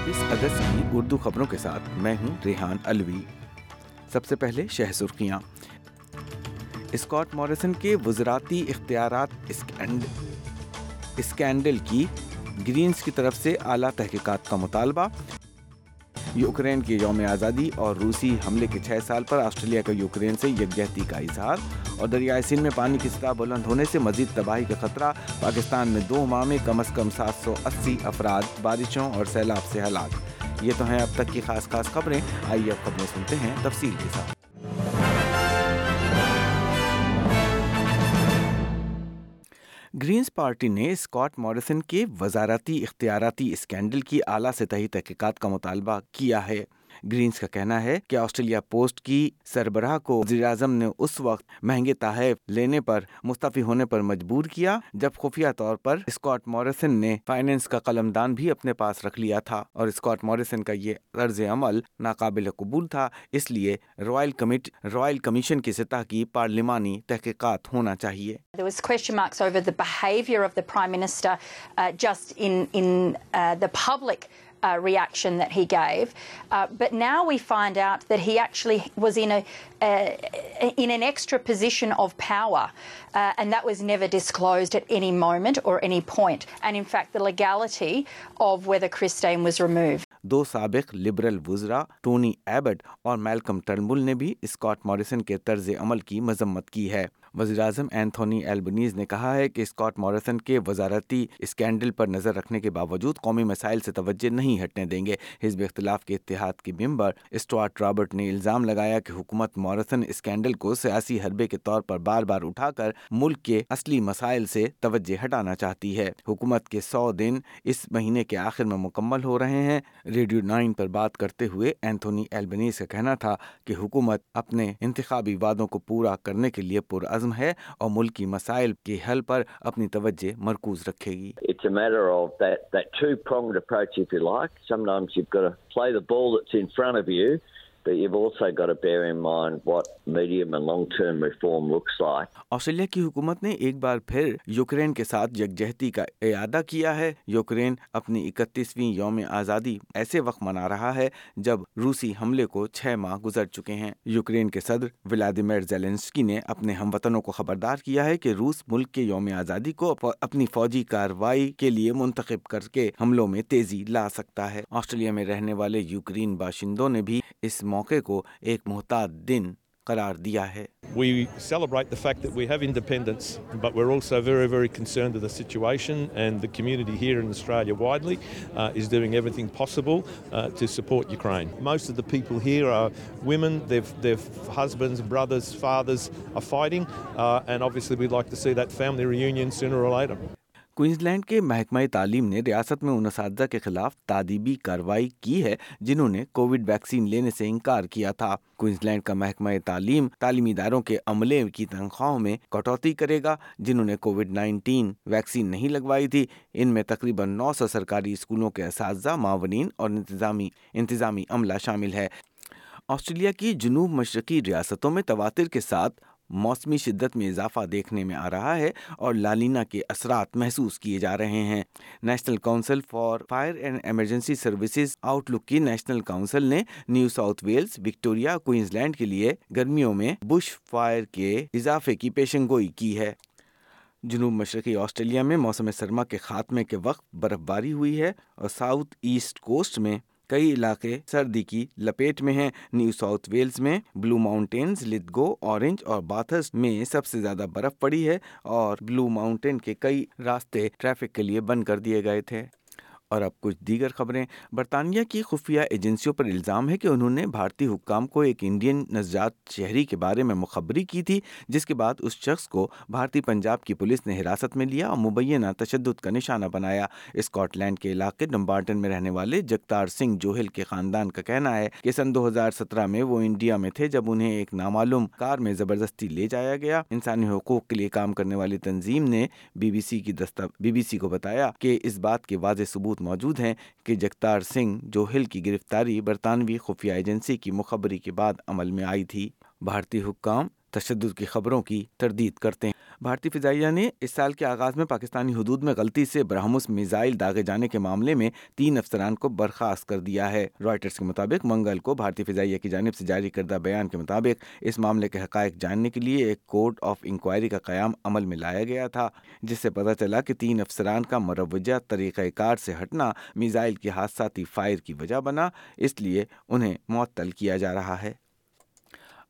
چوبیس اگست کی اردو خبروں کے ساتھ میں ہوں ریحان الوی سب سے پہلے شہ سرخیاں۔ اسکاٹ موریسن کے وزراتی اختیارات اسکینڈل کی گرینز کی طرف سے اعلیٰ تحقیقات کا مطالبہ۔ یوکرین کی یوم آزادی اور روسی حملے کے چھ سال پر آسٹریلیا کا یوکرین سے یکجہتی کا اظہار اور دریائے سندھ میں پانی کی سطح بلند ہونے سے مزید تباہی کا خطرہ، پاکستان میں دو ماہ میں کم از کم سات سو اسی افراد بارشوں اور سیلاب سے ہلاک۔ یہ تو ہیں اب تک کی خاص خاص خبریں۔ آئیے اب خبریں سنتے ہیں تفصیل کے ساتھ۔ گرینز پارٹی نے اسکاٹ موریسن کے وزارتی اختیاراتی اسکینڈل کی اعلیٰ سطحی تحقیقات کا مطالبہ کیا ہے۔ گرینز کا کہنا ہے کہ آسٹریلیا پوسٹ کی سربراہ کو وزیر اعظم نے اس وقت مہنگے تحائف لینے پر مستعفی ہونے پر مجبور کیا جب خفیہ طور پر اسکاٹ موریسن نے فائنینس کا قلم دان بھی اپنے پاس رکھ لیا تھا اور اسکاٹ موریسن کا یہ طرز عمل ناقابل قبول تھا اس لیے رائل کمیٹ رائل کمیشن کی سطح کی پارلیمانی تحقیقات ہونا چاہیے۔ There was question marks over the of the Prime Minister uh, just in, in uh, the public uh, reaction that he gave. Uh, but now we find out that he actually was in a uh, in an extra position of power, uh, and that was never disclosed at any moment or any point. And in fact, the legality of whether Christine was removed. دو سابق liberal وزراء Tony Abbott اور Malcolm Turnbull نے بھی Scott Morrison کے طرز عمل کی مذمت کی ہے وزیر اعظم اینتھونی ایلبنیز نے کہا ہے کہ اسکاٹ موریسن کے وزارتی اسکینڈل پر نظر رکھنے کے باوجود قومی مسائل سے توجہ نہیں ہٹنے دیں گے۔ حزب اختلاف کے اتحاد کے ممبر اسٹواٹ رابرٹ نے الزام لگایا کہ حکومت موریسن اسکینڈل کو سیاسی حربے کے طور پر بار بار اٹھا کر ملک کے اصلی مسائل سے توجہ ہٹانا چاہتی ہے۔ حکومت کے سو دن اس مہینے کے آخر میں مکمل ہو رہے ہیں۔ ریڈیو نائن پر بات کرتے ہوئے اینتھونی ایلبنیز کا کہنا تھا کہ حکومت اپنے انتخابی وعدوں کو پورا کرنے کے لیے عزم ہے اور ملکی مسائل کے حل پر اپنی توجہ مرکوز رکھے گی۔ It's a but you've also got to bear in mind what medium and long-term reform looks like. Australia کی حکومت نے ایک بار پھر یوکرین کے ساتھ یکجہتی کا اعادہ کیا ہے۔ یوکرین اپنی اکتیسویں یوم آزادی ایسے وقت منا رہا ہے جب روسی حملے کو چھ ماہ گزر چکے ہیں۔ یوکرین کے صدر ولادیمیر زیلنسکی نے اپنے ہم وطنوں کو خبردار کیا ہے کہ روس ملک کے یوم آزادی کو اپنی فوجی کارروائی کے لیے منتخب کر کے حملوں میں تیزی لا سکتا ہے۔ آسٹریلیا میں رہنے والے یوکرین باشندوں نے بھی اس موقع موقع کو ایک محتاط دن قرار دیا ہے۔ We celebrate the fact that we have independence but we are also very very concerned with the situation and the community here in Australia widely is doing everything possible to support Ukraine most of the people here are women their their husbands brothers fathers are fighting and obviously we like to see that family reunion sooner or later Queensland کے محکمہ تعلیم نے ریاست میں ان اساتذہ کے خلاف تعدیبی کارروائی کی ہے، جنہوں نے کووڈ ویکسین لینے سے انکار کیا تھا۔ کوئنز لینڈ کا محکمہ تعلیم تعلیمی اداروں کے عملے کی تنخواہوں میں کٹوتی کرے گا، جنہوں نے کووڈ نائنٹین ویکسین نہیں لگوائی تھی۔ ان میں تقریباً نو سو سرکاری اسکولوں کے اساتذہ، معاونین اور انتظامی انتظامی عملہ شامل ہے۔ آسٹریلیا کی جنوب مشرقی ریاستوں میں تواتر کے ساتھ موسمی شدت میں اضافہ دیکھنے میں آ رہا ہے اور لالینا کے اثرات محسوس کیے جا رہے ہیں۔ National council for fire and emergency services outlook کی نیشنل کونسل نے New South Wales Victoria Queensland کے لیے گرمیوں میں بش فائر کے اضافے کی پیشن گوئی کی ہے۔ جنوب مشرقی آسٹریلیا میں موسم سرما کے خاتمے کے وقت برف باری ہوئی ہے اور ساؤتھ ایسٹ کوسٹ میں کئی علاقے سردی کی لپیٹ میں ہیں۔ نیو ساؤتھ ویلز میں بلو ماؤنٹینز، لدگو، اورنج اور باتھس میں سب سے زیادہ برف پڑی ہے اور بلو ماؤنٹین کے کئی راستے ٹریفک کے لیے بند کر دیے گئے تھے۔ اور اب کچھ دیگر خبریں۔ برطانیہ کی خفیہ ایجنسیوں پر الزام ہے کہ انہوں نے بھارتی حکام کو ایک انڈین نژاد شہری کے بارے میں مخبری کی تھی، جس کے بعد اس شخص کو بھارتی پنجاب کی پولیس نے حراست میں لیا اور مبینہ تشدد کا نشانہ بنایا۔ اسکاٹ لینڈ کے علاقے ڈمبارٹن میں رہنے والے جگتار سنگھ جوہل کے خاندان کا کہنا ہے کہ سن دو ہزار سترہ میں وہ انڈیا میں تھے، جب انہیں ایک نامعلوم کار میں زبردستی لے جایا گیا۔ انسانی حقوق کے لیے کام کرنے والی تنظیم نے بی بی سی کی بی بی سی کو بتایا کہ اس بات کے واضح ثبوت موجود ہیں کہ جگتار سنگھ جوہل کی گرفتاری برطانوی خفیہ ایجنسی کی مخبری کے بعد عمل میں آئی تھی، بھارتی حکام تشدد کی خبروں کی تردید کرتے ہیں۔ بھارتی فضائیہ نے اس سال کے آغاز میں پاکستانی حدود میں غلطی سے برہمس میزائل داغے جانے کے معاملے میں تین افسران کو برخاست کر دیا ہے۔ رائٹرز کے مطابق، منگل کو بھارتی فضائیہ کی جانب سے جاری کردہ بیان کے مطابق اس معاملے کے حقائق جاننے کے لیے ایک کورٹ آف انکوائری کا قیام عمل میں لایا گیا تھا، جس سے پتہ چلا کہ تین افسران کا مروجہ طریقہ کار سے ہٹنا میزائل کی حادثاتی فائر کی وجہ بنا، اس لیے انہیں معطل کیا جا رہا ہے۔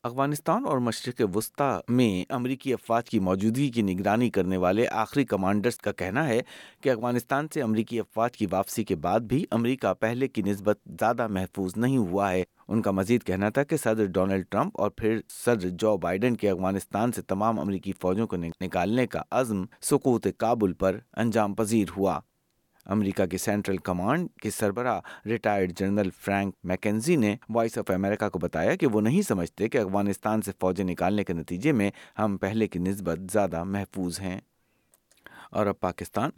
افغانستان اور مشرق وسطی میں امریکی افواج کی موجودگی کی نگرانی کرنے والے آخری کمانڈرز کا کہنا ہے کہ افغانستان سے امریکی افواج کی واپسی کے بعد بھی امریکہ پہلے کی نسبت زیادہ محفوظ نہیں ہوا ہے۔ ان کا مزید کہنا تھا کہ صدر ڈونلڈ ٹرمپ اور پھر صدر جو بائیڈن کے افغانستان سے تمام امریکی فوجوں کو نکالنے کا عزم سکوت کابل پر انجام پذیر ہوا۔ امریکہ کے سینٹرل کمانڈ کے سربراہ ریٹائرڈ جنرل فرینک میکنزی نے وائس آف امریکہ کو بتایا کہ وہ نہیں سمجھتے کہ افغانستان سے فوجیں نکالنے کے نتیجے میں ہم پہلے کی نسبت زیادہ محفوظ ہیں۔ اور اب پاکستان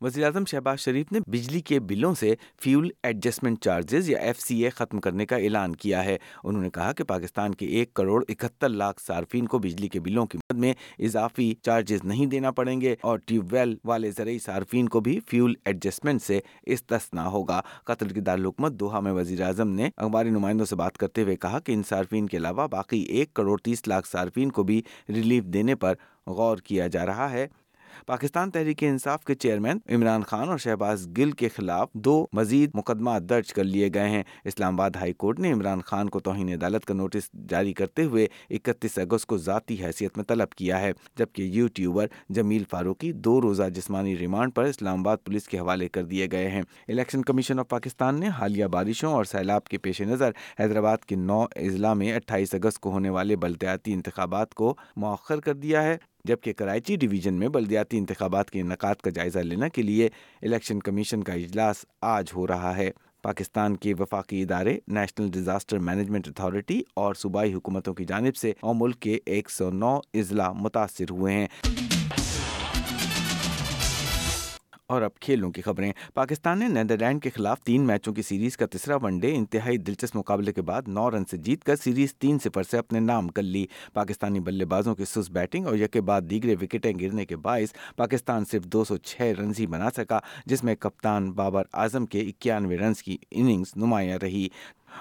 وزیر اعظم شہباز شریف نے بجلی کے بلوں سے فیول ایڈجسٹمنٹ چارجز یا ایف سی اے ختم کرنے کا اعلان کیا ہے۔ انہوں نے کہا کہ پاکستان کے ایک کروڑ اکہتر لاکھ صارفین کو بجلی کے بلوں کی مد میں اضافی چارجز نہیں دینا پڑیں گے اور ٹیوب ویل والے زرعی صارفین کو بھی فیول ایڈجسٹمنٹ سے استثنا ہوگا۔ قتل کی دارالحکومت دوحہ میں وزیر اعظم نے اخباری نمائندوں سے بات کرتے ہوئے کہا کہ ان صارفین کے علاوہ باقی ایک کروڑ تیس لاکھ صارفین کو بھی ریلیف دینے پر غور کیا جا رہا ہے۔ پاکستان تحریک انصاف کے چیئرمین عمران خان اور شہباز گل کے خلاف دو مزید مقدمات درج کر لیے گئے ہیں۔ اسلام آباد ہائی کورٹ نے عمران خان کو توہین عدالت کا نوٹس جاری کرتے ہوئے اکتیس اگست کو ذاتی حیثیت میں طلب کیا ہے، جبکہ یوٹیوبر جمیل فاروقی دو روزہ جسمانی ریمانڈ پر اسلام آباد پولیس کے حوالے کر دیے گئے ہیں۔ الیکشن کمیشن آف پاکستان نے حالیہ بارشوں اور سیلاب کے پیش نظر حیدرآباد کے نو اضلاع میں اٹھائیس اگست کو ہونے والے بلدیاتی انتخابات کو مؤخر کر دیا ہے۔ جبکہ کراچی ڈویژن میں بلدیاتی انتخابات کے انعقاد کا جائزہ لینے کے لیے الیکشن کمیشن کا اجلاس آج ہو رہا ہے۔ پاکستان کے وفاقی ادارے، نیشنل ڈیزاسٹر مینجمنٹ اتھارٹی اور صوبائی حکومتوں کی جانب سے اور ملک کے ایک سو نو اضلاع متاثر ہوئے ہیں۔ اور اب کھیلوں کی خبریں۔ پاکستان نے نیدرلینڈ کے خلاف تین میچوں کی سیریز کا تیسرا ون ڈے انتہائی دلچسپ مقابلے کے بعد نو رن سے جیت کر سیریز تین سفر سے اپنے نام کر لی۔ پاکستانی بلے بازوں کی سس بیٹنگ اور یکے بعد دیگرے وکٹیں گرنے کے باعث پاکستان صرف دو سو چھ رنز ہی بنا سکا، جس میں کپتان بابر اعظم کے اکیانوے رنز کی اننگز نمایاں رہی۔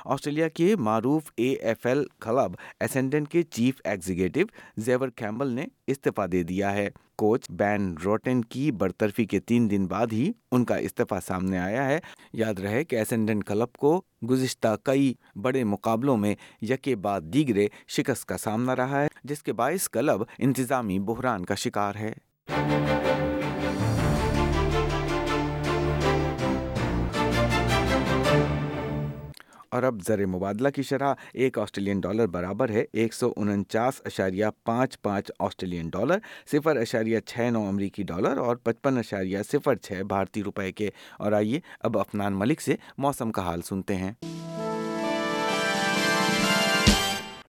آسٹریلیا کے معروف A F L club Essendon کے چیف ایگزیکٹو زیور کیمبل نے استعفی دے دیا ہے۔ کوچ بین روٹن کی برطرفی کے تین دن بعد ہی ان کا استعفی سامنے آیا ہے۔ یاد رہے کہ ایسنڈن کلب کو گزشتہ کئی بڑے مقابلوں میں یکے بعد دیگرے شکست کا سامنا رہا ہے، جس کے باعث کلب انتظامی بحران کا شکار ہے۔ اور اب زر مبادلہ کی شرح ایک آسٹریلین ڈالر برابر ہے ایک سو انچاس اشاریہ پانچ پانچ آسٹریلین ڈالر، صفر اشاریہ چھ نو امریکی ڈالر اور پچپن اشاریہ صفر چھ بھارتی روپے کے۔ اور آئیے اب افنان ملک سے موسم کا حال سنتے ہیں۔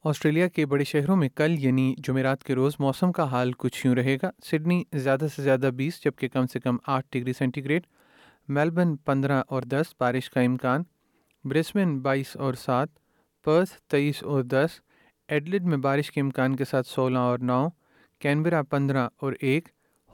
آسٹریلیا کے بڑے شہروں میں کل یعنی جمعرات کے روز موسم کا حال کچھ یوں رہے گا۔ سڈنی زیادہ سے زیادہ بیس، جبکہ کم سے کم آٹھ ڈگری سینٹی گریڈ۔ میلبرن پندرہ اور دس، بارش کا امکان۔ برسبن بائیس اور سات، پرتھ تیئیس اور دس، ایڈلڈ میں بارش کے امکان کے ساتھ سولہ اور نو، کینبرا پندرہ اور ایک،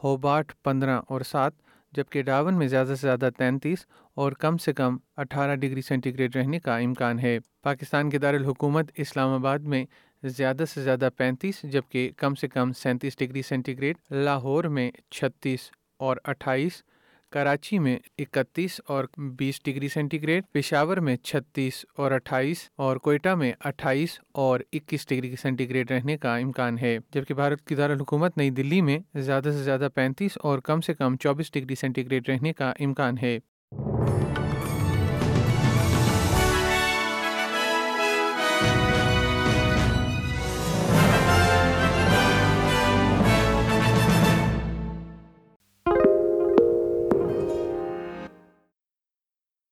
ہوبارٹ پندرہ اور سات، جبکہ ڈاون میں زیادہ سے زیادہ تینتیس اور کم سے کم اٹھارہ ڈگری سینٹی گریڈ رہنے کا امکان ہے۔ پاکستان کے دارالحکومت اسلام آباد میں زیادہ سے زیادہ پینتیس، جبکہ کم سے کم سینتیس ڈگری سینٹی گریڈ لاہور میں چھتیس اور اٹھائیس کراچی میں اکتیس اور بیس ڈگری سینٹی گریڈ پشاور میں چھتیس اور اٹھائیس اور کوئٹہ میں اٹھائیس اور اکیس ڈگری سینٹی گریڈ رہنے کا امکان ہے، جبکہ بھارت کی دارالحکومت نئی دلی میں زیادہ سے زیادہ پینتیس اور کم سے کم چوبیس ڈگری سینٹی گریڈ رہنے کا امکان ہے۔